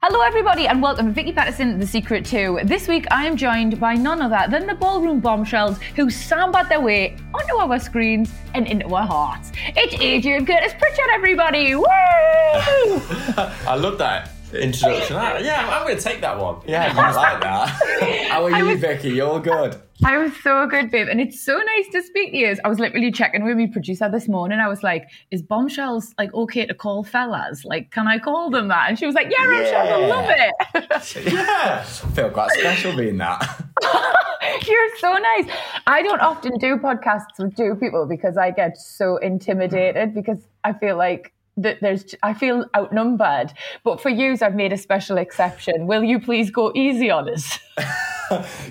Hello, everybody, and welcome to Vicky Pattison, The Secret 2. This week, I am joined by none other than the ballroom bombshells who sandbag their way onto our screens and into our hearts. It's AJ and Curtis Pritchard, everybody! Woo! I love that introduction. Ah, yeah, I'm going to take that one. Yeah, you like that. How are you, Vicky? You're good. I was so good, babe, and it's so nice to speak to you. I was literally checking with my producer this morning. I was like, "Is bombshells like okay to call fellas? Like, can I call them that?" And she was like, "Yeah, bombshells, I love it." Yeah. I feel quite special being that. You're so nice. I don't often do podcasts with two people because I get so intimidated because I feel like that there's I feel outnumbered. But for you, I've made a special exception. Will you please go easy on us?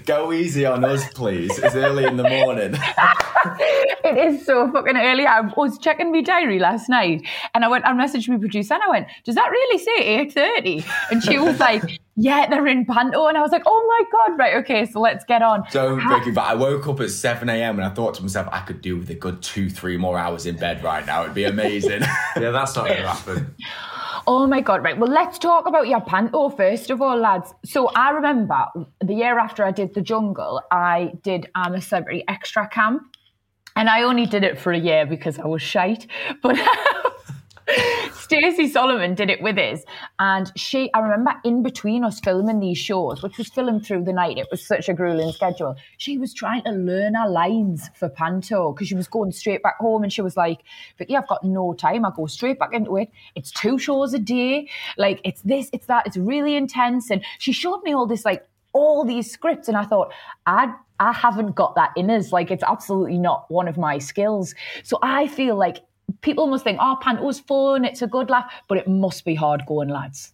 Go easy on us, please. It's early in the morning. it is so fucking early. I was checking my diary last night and I went I messaged my producer and I went, Does that really say 8.30? And she was like, Yeah, they're in Panto. And I was like, Oh my God, right, okay, so let's get on. Don't break it, but I woke up at 7 a.m. and I thought to myself, I could do with a good two, three more hours in bed right now. It'd be amazing. Yeah, that's not going to happen. Oh my God, right. Well, let's talk about your panto first of all, lads. So I remember the year after I did The Jungle, I did I'm a Celebrity Extra Camp. And I only did it for a year because I was shite. But Stacey Solomon did it with us. And she, I remember in between us filming these shows, which was filmed through the night, it was such a grueling schedule. She was trying to learn her lines for Panto because she was going straight back home and she was like, Vicky, I've got no time. I go straight back into it. It's two shows a day. Like, it's this, it's that. It's really intense. And she showed me all this, like, all these scripts. And I thought, I I haven't got that in us. Like it's absolutely not one of my skills. So I feel like people must think, oh, Panto's fun, it's a good laugh, but it must be hard going, lads.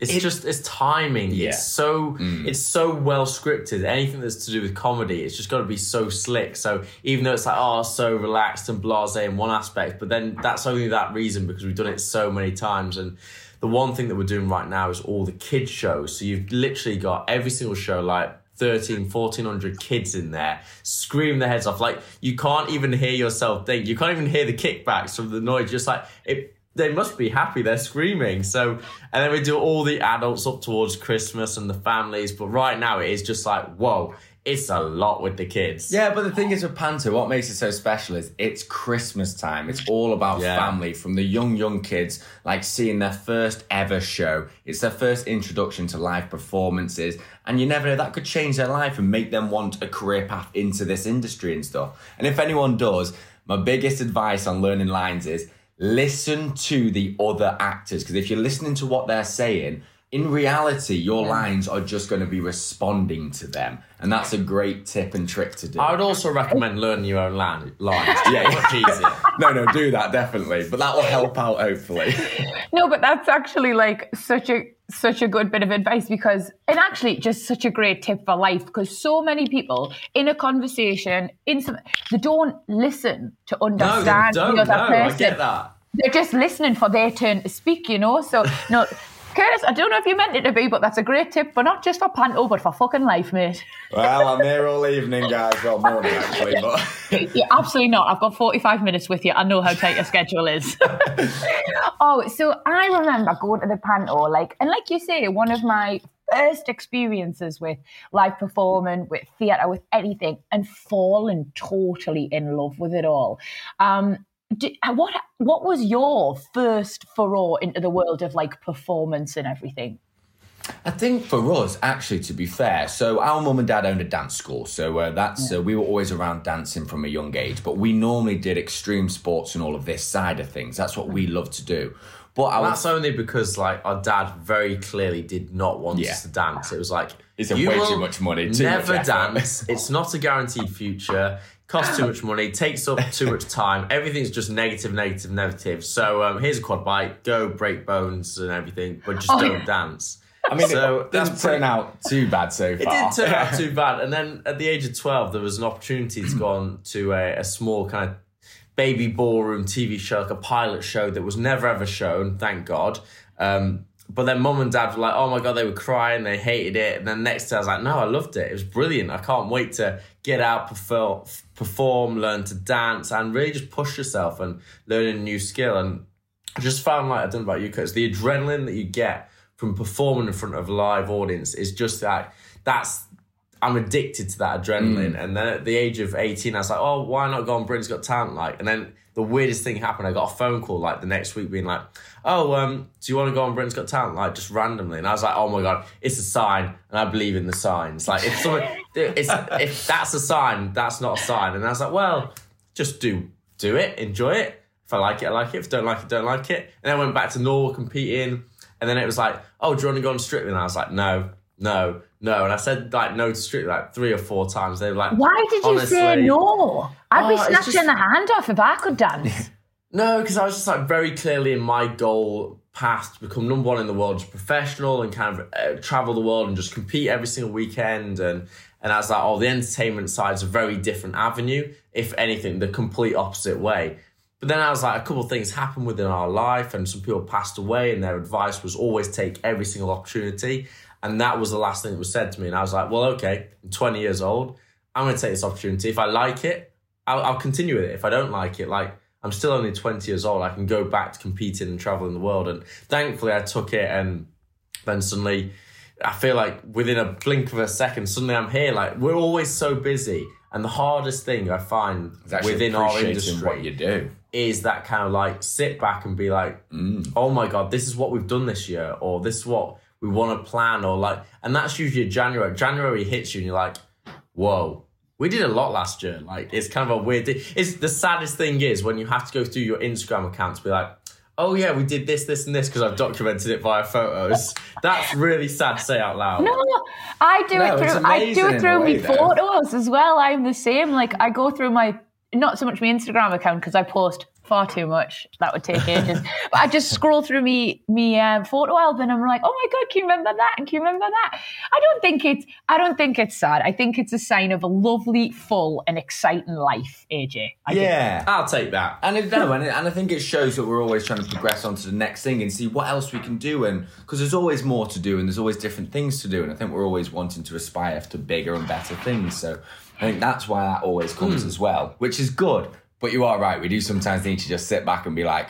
It's just it's timing. Yeah. It's so mm. it's so well scripted. Anything that's to do with comedy, it's just got to be so slick. So even though it's like oh so relaxed and blasé in one aspect, but then that's only that reason because we've done it so many times. And the one thing that we're doing right now is all the kids shows. So you've literally got every single show like 13, 1400 kids in there screaming their heads off. Like you can't even hear yourself think. You can't even hear the kickbacks from the noise. Just like it, they must be happy. They're screaming. So, and then we do all the adults up towards Christmas and the families. But right now it is just like, whoa, it's a lot with the kids. Yeah, but the thing is with Panto, what makes it so special is it's Christmas time. It's all about Yeah. family from the young, young kids, like seeing their first ever show. It's their first introduction to live performances. And you never know, that could change their life and make them want a career path into this industry and stuff. And if anyone does, my biggest advice on learning lines is listen to the other actors. Because if you're listening to what they're saying, in reality, your lines are just going to be responding to them. And that's a great tip and trick to do. I would also recommend learning your own lan- lines. Yeah. much easier. no, no, do that definitely. But that will help out, hopefully. No, but that's actually like such a such a good bit of advice because and actually just such a great tip for life because so many people in a conversation in some they don't listen to No, understand they don't. the other No, person. I get that. They're just listening for their turn to speak, you know. So no, Curtis, I don't know if you meant it to be, but that's a great tip, but not just for panto, but for fucking life, mate. Well, I'm here all evening, guys. Well, morning actually, but Yeah, absolutely not. I've got 45 minutes with you. I know how tight your schedule is. oh, so I remember going to the panto, like, and like you say, one of my first experiences with live performing, with theatre, with anything, and falling totally in love with it all. Um, d what what was your first furore into the world of like performance and everything? I think for us, actually, to be fair, so our mum and dad owned a dance school, so uh, that's uh, we were always around dancing from a young age. But we normally did extreme sports and all of this side of things. That's what we love to do. But I That's was, only because like our dad very clearly did not want Yeah. us to dance. It was like It's you way will too much money, too never much dance. It's not a guaranteed future. Costs too much money. Takes up too much time. Everything's just negative, negative, negative. So um, here's a quad bike. Go break bones and everything, but just Oh, don't yeah. dance. I mean, so it that's didn't pretty- turn out too bad so far. It far. didn't turn out too bad. And then at the age of 12, there was an opportunity to go on to a, a small kind of baby ballroom TV show, like a pilot show that was never ever shown, thank God. Um, but then mum and dad were like, oh my God, they were crying, they hated it. And then next day I was like, no, I loved it. It was brilliant. I can't wait to get out, perform, perform learn to dance, and really just push yourself and learn a new skill. And I just found like I don't know about you, Curtis, the adrenaline that you get from performing in front of a live audience is just like that's I'm addicted to that adrenaline. Mm. And then at the age of 18, I was like, oh, why not go on Britain's Got Talent? Like, and then the weirdest thing happened. I got a phone call like the next week being like, oh, um, do you want to go on Britain's Got Talent? Like just randomly. And I was like, oh my God, it's a sign. And I believe in the signs. Like if someone, it's, if that's a sign, that's not a sign. And I was like, well, just do, do it, enjoy it. If I like it, I like it. If I don't like it, don't like it. And then I went back to normal competing. And then it was like, oh, do you want to go on Strictly? And I was like, no, no, no. And I said like no to Strictly like three or four times. They were like, Why did you say honestly- no? I'd be Oh, it's snatching just- the hand off if I could dance. No, because I was just like very clearly in my goal past to become number one in the world, just professional and kind of uh, travel the world and just compete every single weekend. And and I was like, oh, the entertainment side's a very different avenue. If anything, the complete opposite way. But then I was like, a couple of things happened within our life, and some people passed away, and their advice was always take every single opportunity. And that was the last thing that was said to me. And I was like, well, okay, I'm 20 years old. I'm going to take this opportunity. If I like it, I'll, I'll continue with it. If I don't like it, like I'm still only 20 years old, I can go back to competing and traveling the world. And thankfully, I took it, and then suddenly, I feel like within a blink of a second, suddenly I'm here. Like we're always so busy, and the hardest thing I find within our industry what you do. is that kind of like sit back and be like, mm. oh my god, this is what we've done this year, or this is what we want to plan, or like, and that's usually January. January hits you, and you're like, whoa. We did a lot last year. Like it's kind of a weird thing. It's the saddest thing is when you have to go through your Instagram account to be like, oh yeah, we did this, this, and this because I've documented it via photos. That's really sad to say out loud. No, I do No, it through. I do it through way, my though. photos as well. I'm the same. Like I go through my not so much my Instagram account because I post far too much. That would take ages. but I just scroll through me me um, photo album and I'm like, oh my god, can you remember that? And can you remember that? I don't think it's. I don't think it's sad. I think it's a sign of a lovely, full, and exciting life. AJ. I think. Yeah. I'll take that. And it, no, and, it- and I think it shows that we're always trying to progress on to the next thing and see what else we can do. And because there's always more to do and there's always different things to do. And I think we're always wanting to aspire to bigger and better things. So I think that's why that always comes as well, which is good. But you are right. We do sometimes need to just sit back and be like,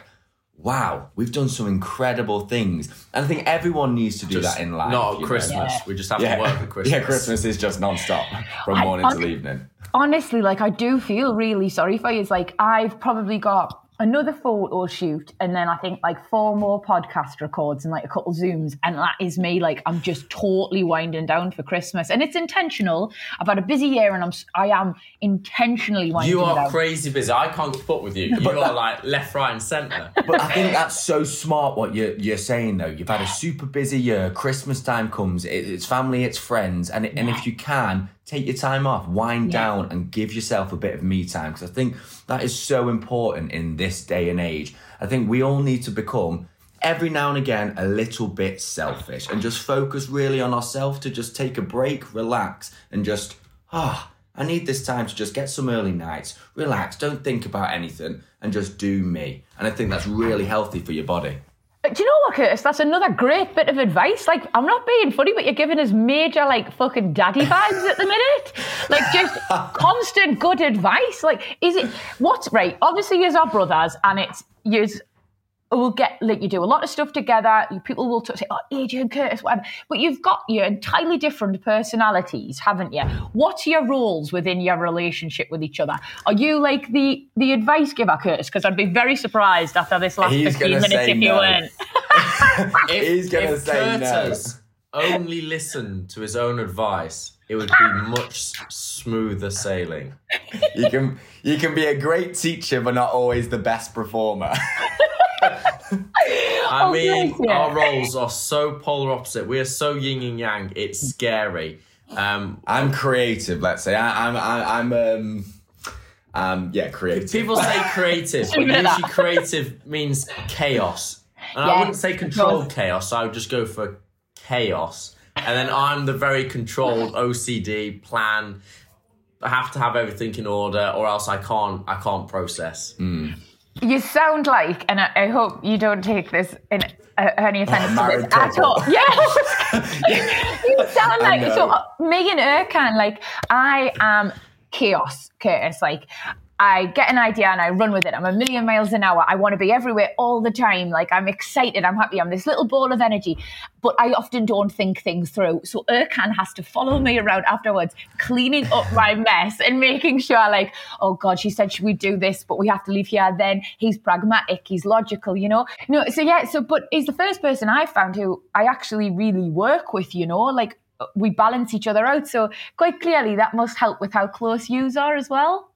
wow, we've done some incredible things. And I think everyone needs to do Just that in life. Not at? Christmas. Yeah. We just have Yeah. to work at Christmas. yeah, Christmas is just non-stop from I- morning I- till evening. honestly, like I do feel really sorry for you. It's like I've probably got another photo shoot and then I think like four more podcast records and like a couple zooms and that is me like I'm just totally winding down for Christmas and it's intentional. I've had a busy year and I'm I am intentionally winding down You are down. crazy busy. I can't keep up with you. You are like left, right, and centre. But I think that's so smart what you're, you're saying though. You've had a super busy year. Christmas time comes. It, it's family, it's friends, and and if you can take your time off, wind Yeah. down, and give yourself a bit of me time because I think that is so important in this day and age. I think we all need to become every now and again a little bit selfish and just focus really on ourselves to just take a break, relax, and just ah. I need this time to just get some early nights, relax, don't think about anything, and just do me. And I think that's really healthy for your body. Uh, do you know what, Curtis? That's another great bit of advice. Like, I'm not being funny, but you're giving us major, like, fucking daddy vibes at the minute. Like, just constant good advice. Like, is it, what's, right, obviously, you're our brothers, and it's, you're will get like you do a lot of stuff together. People will say, "Oh, AJ and Curtis," whatever. But you've got your entirely different personalities, haven't you? What's your roles within your relationship with each other? Are you like the the advice giver, Curtis? Because I'd be very surprised after this last He's fifteen minutes say if you weren't. If, He's gonna if say no. Curtis only listened to his own advice, it would be much smoother sailing. You can you can be a great teacher, but not always the best performer. I Oh, mean, our roles are so polar opposite. We are so yin and yang. It's scary. Um, I'm creative. Let's say I, I'm I, I'm um um yeah creative. people say creative, but Leave usually that. creative means chaos. And I wouldn't say controlled course. chaos. I would just go for chaos. And then I'm the very controlled OCD plan. I have to have everything in order, or else I can't. I can't process. You sound like, and I, I hope you don't take this in uh, any offense to this at all. Yeah, you sound like so. Uh, me and Ercan, like I am chaos, Curtis. Like I get an idea and I run with it. I'm a million miles an hour. I want to be everywhere all the time. Like I'm excited. I'm happy. I'm this little ball of energy, but I often don't think things through. So Ercan has to follow me around afterwards, cleaning up my mess and making sure, like, oh God, she said should we'd do this, but we have to leave here. Then he's pragmatic. He's logical. You know. No. So yeah. So, but he's the first person I found who I actually really work with. You know, like uh, we balance each other out. So quite clearly that must help with how close yous are as well.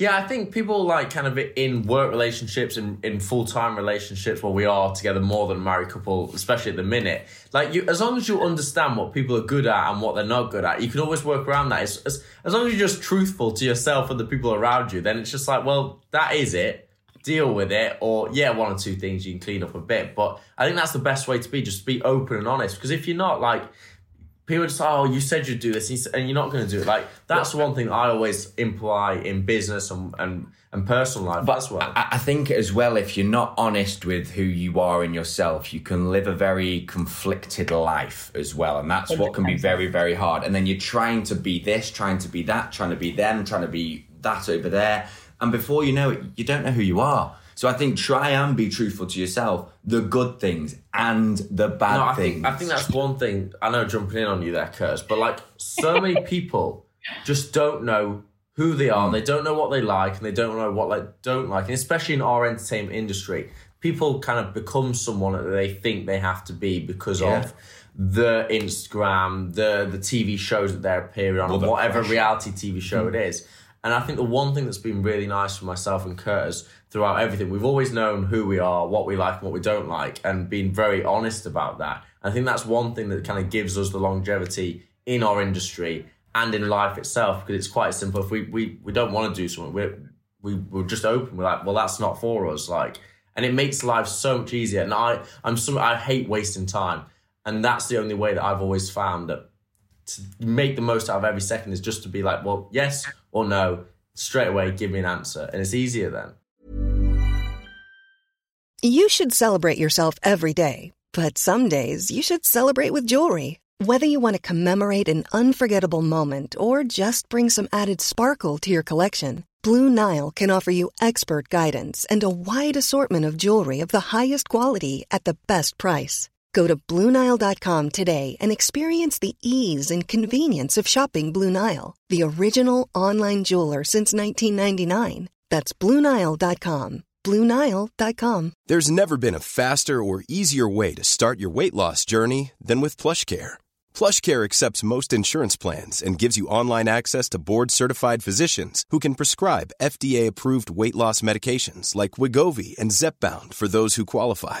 Yeah, I think people like kind of in work relationships and in full time relationships where we are together more than a married couple, especially at the minute. Like you, as long as you understand what people are good at and what they're not good at, you can always work around that. It's, as, as long as you're just truthful to yourself and the people around you, then it's just like, well, that is it. Deal with it, or yeah, one or two things you can clean up a bit. But I think that's the best way to be. Just be open and honest. Because if you're not, like, people just oh you said you'd do this and you s- and you're not going to do it like that's one thing i always imply in business and and, and personal life as well I, I think as well, if you're not honest with who you are in yourself, you can live a very conflicted life as well. And that's what can be very, very hard. And then you're trying to be this, trying to be that, trying to be them, trying to be that over there. And before you know it, you don't know who you are. So I think try and be truthful to yourself, the good things and the bad no, I things. think, I think that's one thing i know jumping in on you there Curtis, but like so many people just don't know who they are hmm. they don't know what they like and they don't know what they don't like and especially in our entertainment industry people kind of become someone that they think they have to be because Yeah. of the Instagram, the the TV shows that they're appearing on, Well, or whatever pressure. reality TV show it hmm. is. And I think the one thing that's been really nice for myself and Curtis throughout everything, we've always known who we are, what we like and what we don't like, and been very honest about that. I think that's one thing that kind of gives us the longevity in our industry and in life itself, because it's quite simple. If we we, we don't want to do something, we're we, we're just open. We're like, well, that's not for us. Like, and it makes life so much easier. And I, I'm some, I hate wasting time, and that's the only way that I've always found that to make the most out of every second is just to be like, well, yes or no, straight away, give me an answer, and it's easier then. You should celebrate yourself every day, but some days you should celebrate with jewelry. Whether you want to commemorate an unforgettable moment or just bring some added sparkle to your collection, Blue Nile can offer you expert guidance and a wide assortment of jewelry of the highest quality at the best price. Go to BlueNile.com today and experience the ease and convenience of shopping Blue Nile, the original online jeweler since 1999. That's BlueNile.com. BlueNile.com. There's never been a faster or easier way to start your weight loss journey than with PlushCare. PlushCare accepts most insurance plans and gives you online access to board-certified physicians who can prescribe FDA-approved weight loss medications like Wegovy and Zepbound for those who qualify.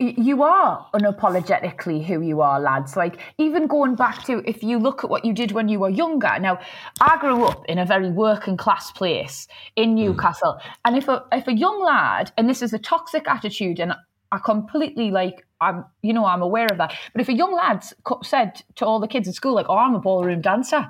you are unapologetically who you are, lads. Like, even going back to if you look at what you did when you were younger. Now, I grew up in a very working class place in hmm. Newcastle. And if a, if a young lad, and this is a toxic attitude, and I completely like, I'm, you know, I'm aware of that. But if a young lad said to all the kids at school, like, oh, I'm a ballroom dancer,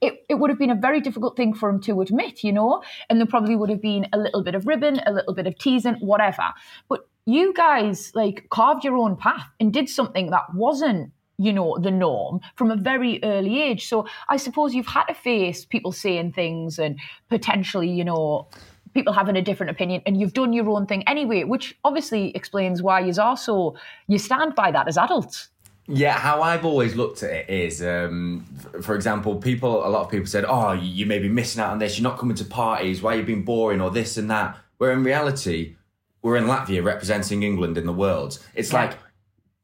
it, it would have been a very difficult thing for him to admit, you know, and there probably would have been a little bit of ribbon, a little bit of teasing, whatever. But you guys like carved your own path and did something that wasn't, you know, the norm from a very early age. So I suppose you've had to face people saying things and potentially, you know, people having a different opinion and you've done your own thing anyway, which obviously explains why you are so, you stand by that as adults. Yeah, how I've always looked at it is, um, for example, people, a lot of people said, "Oh, you may be missing out on this. You're not coming to parties. Why are you being boring or this and that?" Where in reality, we're in Latvia representing England in the world. It's like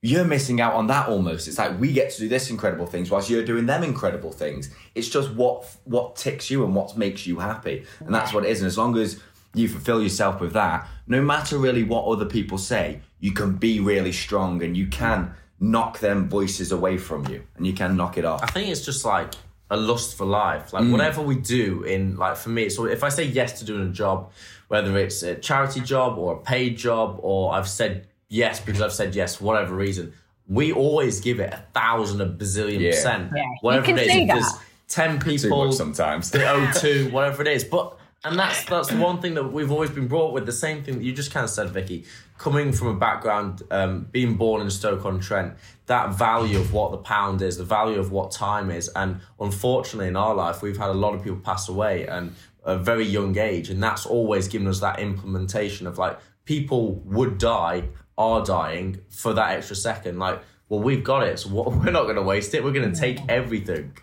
you're missing out on that almost. It's like we get to do this incredible things whilst you're doing them incredible things. It's just what what ticks you and what makes you happy, and that's what it is. And as long as you fulfill yourself with that, no matter really what other people say, you can be really strong and you can knock them voices away from you and you can knock it off. I think it's just like a lust for life. Like mm. whatever we do in like for me, so if I say yes to doing a job, whether it's a charity job or a paid job, or I've said yes because I've said yes for whatever reason, we always give it a thousand, a bazillion Yeah. percent. Yeah, you Whatever can it is. say If there's ten people sometimes. the O2, whatever it is. But and that's that's the one thing that we've always been brought with. The same thing that you just kind of said, Vicky. Coming from a background, um, being born in Stoke on Trent, that value of what the pound is, the value of what time is, and unfortunately in our life, we've had a lot of people pass away and a very young age, and that's always given us that implementation of like people would die, are dying for that extra second. Like, well, we've got it, so we're not going to waste it. We're going to take everything.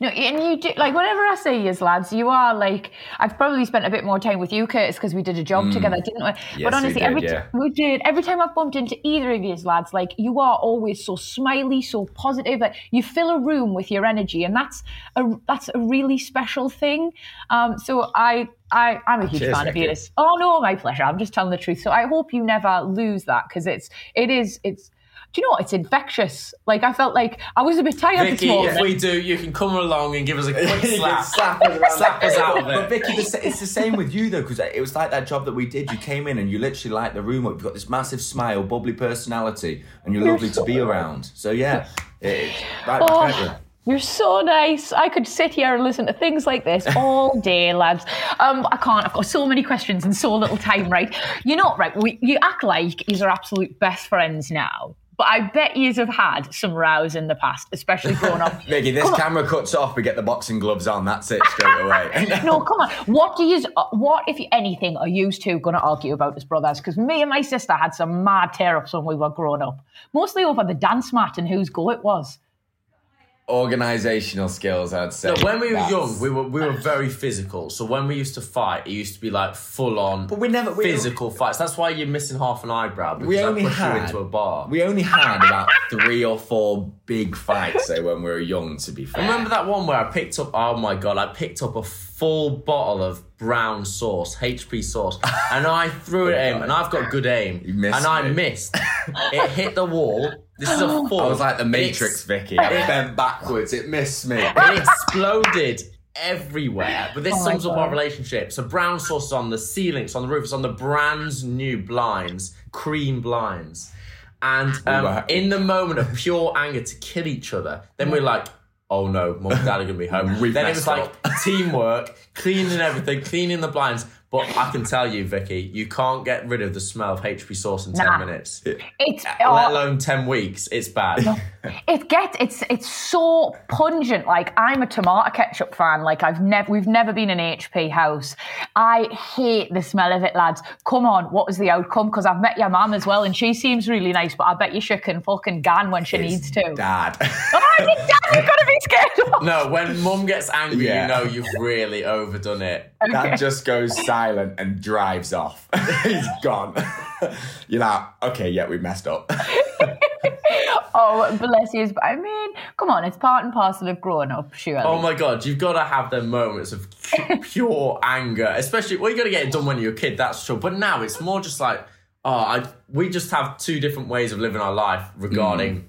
No, and you do like whenever I say yes, lads, you are like I've probably spent a bit more time with you, Curtis, because we did a job together, didn't we? Mm. Yes, but honestly, we did, every yeah. t- we did. Every time I've bumped into either of you lads, like you are always so smiley, so positive. Like you fill a room with your energy, and that's a that's a really special thing. Um, so I. I, I'm a huge Cheers, fan of yours. Oh no, my pleasure. I'm just telling the truth. So I hope you never lose that because it's it is it's. Do you know what? It's infectious. Like I felt like I was a bit tired this Vicky, morning. if we do, you can come along and give us a quick slap. slap us Slap us out of it. But. Vicky, it's the same with you though, because it was like that job that we did. You came in and you literally light the room up. You've got this massive smile, bubbly personality, and you're, lovely to be around. So yeah, it, it- right back you. Oh, you're so nice. I could sit here and listen to things like this all day, lads. Um, I can't. I've got so many questions and so little time. Right? You're not right? We, you act like you're absolute best friends now, but I bet you have had some rows in the past, especially growing up. Vicky, this Come on. camera cuts off. We get the boxing gloves on. That's it straight away. no, come on. What do you? What if anything are you two going to argue about as brothers? Because me and my sister had some mad tear ups when we were growing up, mostly over the dance mat and whose go it was. Organizational skills, I'd say. Look, when we were That's- young, we were we were very physical. So when we used to fight, it used to be like full on But we never- we- physical fights. That's why you're missing half an eyebrow because we I only pushed had you into a bar. We only had about three or four big fights say when we were young. To be fair, Remember that one where I picked up? Oh my god! I picked up a full bottle of brown sauce, HP sauce, and I threw it at him. And I've got good aim, You missed and I missed. it hit the wall. This is a four. I was like the Matrix, It's- Vicky. I bent backwards. It missed me. It exploded everywhere. But this Oh sums up our relationship. So brown sauce is on the ceiling, it's on the roof, it's on the brand new blinds, cream blinds. And um, in the moment of pure anger to kill each other, then we're like, oh no, mum and dad are gonna be home. Then it was like teamwork, cleaning everything, cleaning the blinds. But I can tell you, Vicky, you can't get rid of the smell of HP sauce in Nah. 10 minutes. It's uh, Let oh, alone 10 weeks. It's bad. it gets it's it's so pungent. Like I'm a tomato ketchup fan. Like I've never we've never been in an HP house. I hate the smell of it, lads. Come on, what was the outcome? Because I've met your mum as well, and she seems really nice. But I bet you she can fucking gan when she needs to. Dad. Oh, your dad, you've got to be scared. of. No, when mum gets angry, Yeah. you know you've really overdone it. Dad just goes silent and drives off. He's gone. You're like, okay, yeah, we messed up. Oh, bless you. But I mean, come on, it's part and parcel of growing up, surely. Oh my god, you've got to have them moments of pure anger, especially well, you got to get it done when you're a kid. That's true. But now it's more just like, Oh, I, we just have two different ways of living our life regarding. Mm.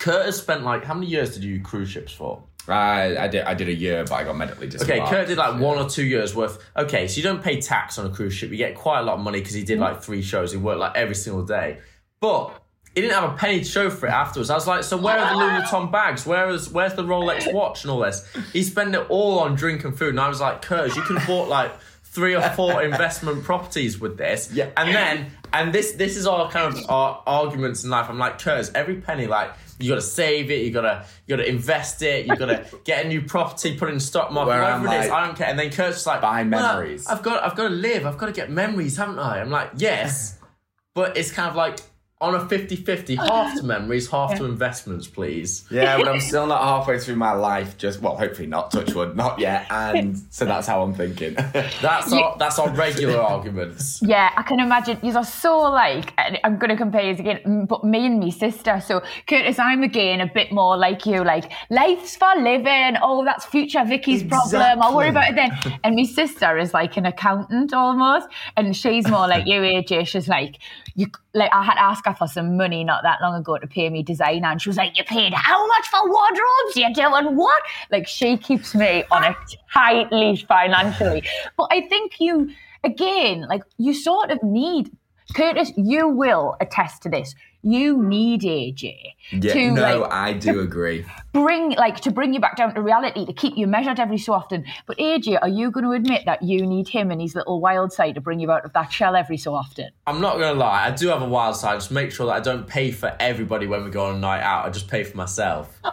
Kurt has spent like how many years did you cruise ships for? I, I did I did a year, but I got medically Okay. Kurt did like one or two years worth. Okay, so you don't pay tax on a cruise ship. You get quite a lot of money because he did like three shows. He worked like every single day, but he didn't have a penny to show for it afterwards. I was like, so where are the Louis Vuitton bags? Where is where's the Rolex watch and all this? He spent it all on drink and food, and I was like, Kurt, you could have bought like three or four investment properties with this, Yeah. and then and this this is all kind of our arguments in life. I'm like, Kurt, every penny like. You gotta save it. You gotta you gotta invest it. You gotta get a new property, put it in stock market, Where whatever it is. I don't care. And then Kurt's just like, buy "Well, memories." I've got I've got to live. I've got to get memories, haven't I? I'm like, yes, but it's kind of like on a 50-50, half to memories, half to investments, please. Yeah, but I'm still not halfway through my life. Just well, hopefully not. Touch wood, not yet. And so that's how I'm thinking. That's our that's our regular arguments. Yeah, I can imagine. You are so like, and I'm going to compare you again, mm, but me and me sister. So, Curtis, I'm again a bit more like you, like, life's for living. Oh, that's future Vicky's problem. I'll worry about it then. And my sister is like an accountant almost. And she's more like you, AJ. She's like, you, like, I had to for some money not that long ago to pay me designer. And she was like, You paid how much for wardrobes? You're doing what? Like, she keeps me on a tight leash financially. But I think you, again, like you sort of need Curtis, you will attest to this. You need AJ yeah, to no, like I do agree. bring like to bring you back down to reality, to keep you measured every so often. But AJ, are you going to admit that you need him and his little wild side to bring you out of that shell every so often? I'm not gonna lie, I do have a wild side. Just make sure that I don't pay for everybody when we go on a night out. I just pay for myself.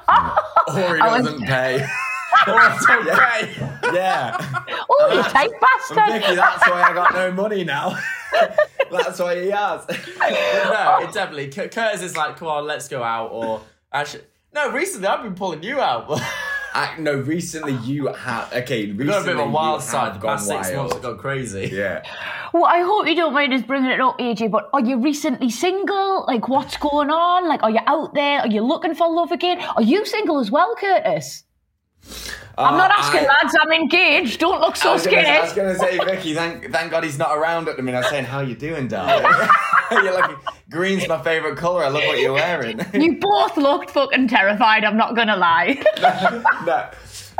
Or he doesn't pay. or I don't pay. yeah. Oh, you tight bastard! Vicky, that's why I got no money now. that's why he has. But no, it definitely. Cur- Curtis is like, come on, let's go out. Or actually, no. Recently, I've been pulling you out. I, no, recently you have. Okay, recently We've got a bit of a wild you side. have The gone past six wild. months have gone crazy. Yeah. Well, I hope you don't mind us bringing it up, AJ. But are you recently single? Like, what's going on? Like, are you out there? Are you looking for love again? Are you single as well, Curtis? I'm not Uh, asking, I- lads. I'm engaged. Don't look I so was, gonna, I was gonna say, Vicky, thank thank God he's not around at the minute. I was saying, how you doing, darling? you're looking, green's my favourite colour. I love what you're wearing. You both looked fucking terrified. I'm not gonna lie. no.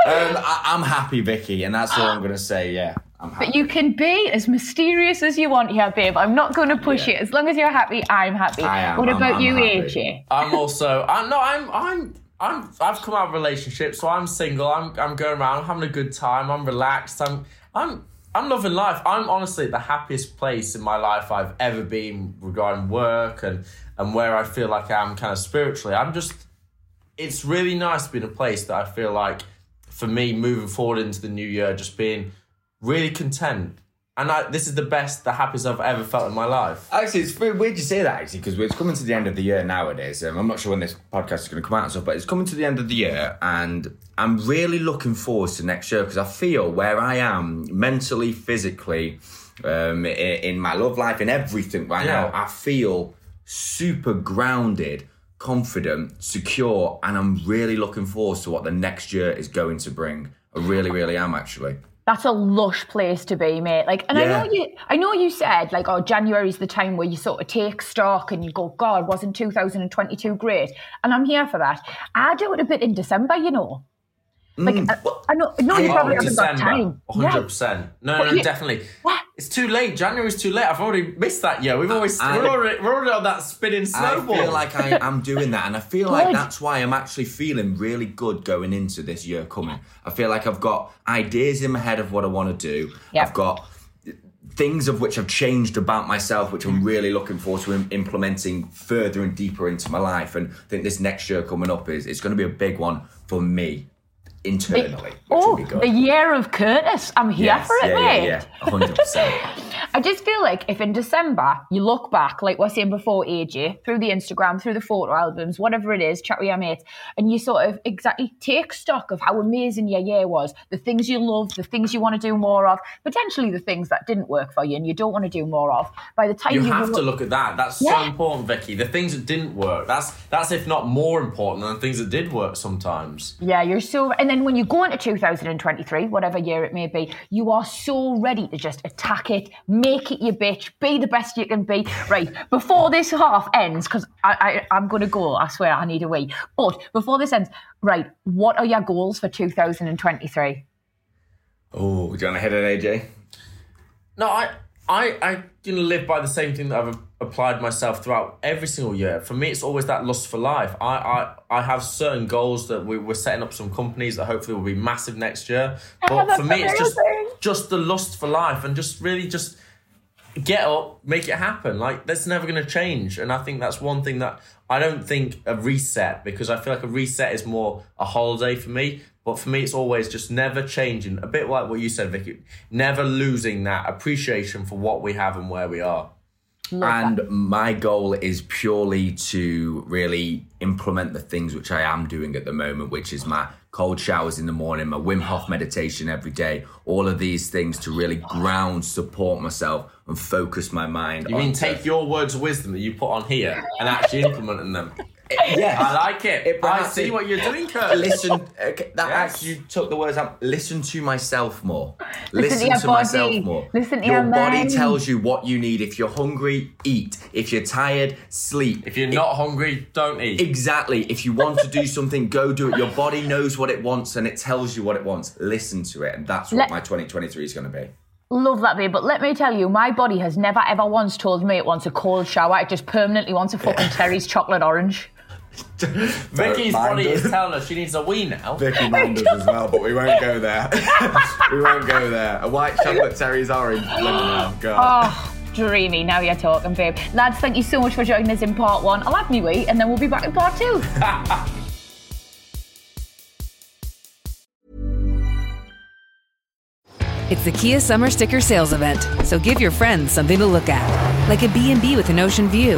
Um, I, I'm happy, Vicky, and that's all I'm gonna say. Yeah, I'm happy. But you can be as mysterious as you want here, babe. I'm not going to push Yeah. it. As long as you're happy, I'm happy. I am. What I'm- about I'm you, happy. AJ? I'm also. I'm no. I'm. I'm. I'm. I've come out of a relationship, so I'm single. I'm. I'm going around. I'm having a good time. I'm relaxed. I'm. I'm. I'm loving life. I'm honestly the happiest place in my life I've ever been regarding work and and where I feel like I'm kind of spiritually. I'm just. It's really nice to be in a place that I feel like, for me, moving forward into the new year, just being really content. And I, this is the best, the happiest I've ever felt in my life. Actually, it's weird you say that actually because it's coming to the end of the year nowadays. Um, I'm not sure when this podcast is going to come out and stuff, but it's coming to the end of the year, and I'm really looking forward to next year because I feel where I am mentally, physically, um, i- in my love life, in everything right Yeah. now. I feel super grounded, confident, secure, and I'm really looking forward to what the next year is going to bring. I really, really am actually. That's a lush place to be, mate. Like, and I know you, I know you said like, oh, January's the time where you sort of take stock and you go, God, wasn't 2022 great? And I'm here for that. I do it a bit in December, you know. Like, I, I know, no, you Oh, probably haven't got December, time. hundred Yeah. percent. No, no, definitely. What? It's too late. January's too late. I've already missed that year. We've always I- we're, already, we're already on that spinning snowball. I feel like I am doing that, and I feel like that's why I'm actually feeling really good going into this year coming. I feel like I've got ideas in my head of what I want to do. Yep. I've got things of which I've changed about myself, which I'm really looking forward to im- implementing further and deeper into my life. And I think this next year coming up is it's going to be a big one for me internally. Which Oh, will be good. the year of Curtis. I'm here Yes, for it, yeah, mate. yeah, yeah, hundred percent. I just feel like if in December you look back, like we're saying before, AJ, through the Instagram, through the photo albums, whatever it is, chat with your mates, and you sort of exactly take stock of how amazing your year was, the things you love, the things you want to do more of, potentially the things that didn't work for you and you don't want to do more of. By the time you you, have to look at that. That's so important, Vicky. The things that didn't work. That's that's if not more important than the things that did work sometimes. Yeah, you're so. And then when you go into 2023, whatever year it may be, you are so ready to just attack it, make it your bitch, be the best you can be. Right, before this half ends, because I, I, I'm going to go, I swear I need a wee. But before this ends, right, what are your goals for 2023? Oh, do you want to hit it, AJ? No, I, I, I you know, live by the same thing that I've applied myself throughout every single year. For me, it's always that lust for life. I, I, I have certain goals that we, we're setting up some companies that hopefully will be massive next year. But for me, it's just just the lust for life and just really just get up, make it happen. Like that's never going to change. And I think that's one thing that I don't think a reset because I feel like a reset is more a holiday for me. But for me, it's always just never changing. A bit like what you said, Vicky. Never losing that appreciation for what we have and where we are. and my goal is purely to really implement the things which I am doing at the moment, which is my cold showers in the morning, my Wim Hof meditation every day, all of these things to really ground, support myself, and focus my mind. You mean take your words of wisdom that you put on here and actually implementing them? Yes. I like it. It I see it- what you're doing, Kurt. Listen, okay, that Yes. actually took the words out. Listen to myself more. Listen to Listen, your to, myself more. Listen to your your body mind. tells you what you need. If you're hungry, eat. If you're tired, sleep. If you're not hungry, don't eat. Exactly. If you want to do something, go do it. Your body knows what it wants and it tells you what it wants. Listen to it. And that's what Let- my 2023 is going to be. Love that, babe. But let me tell you, my body has never ever once told me it wants a cold shower. It just permanently wants a fucking Terry's chocolate orange. Vicky's body is telling us she needs a wee now. Vicky Manders as well, but we won't go there. we won't go there. A white chocolate Terry's orange. Let me know. God. Oh, dreamy. Now you're talking, babe. Lads, thank you so much for joining us in part one. I'll have me wee, and then we'll be back in part two. It's the Kia Summer Sticker Sales Event, so give your friends something to look at, like a B&B with an ocean view,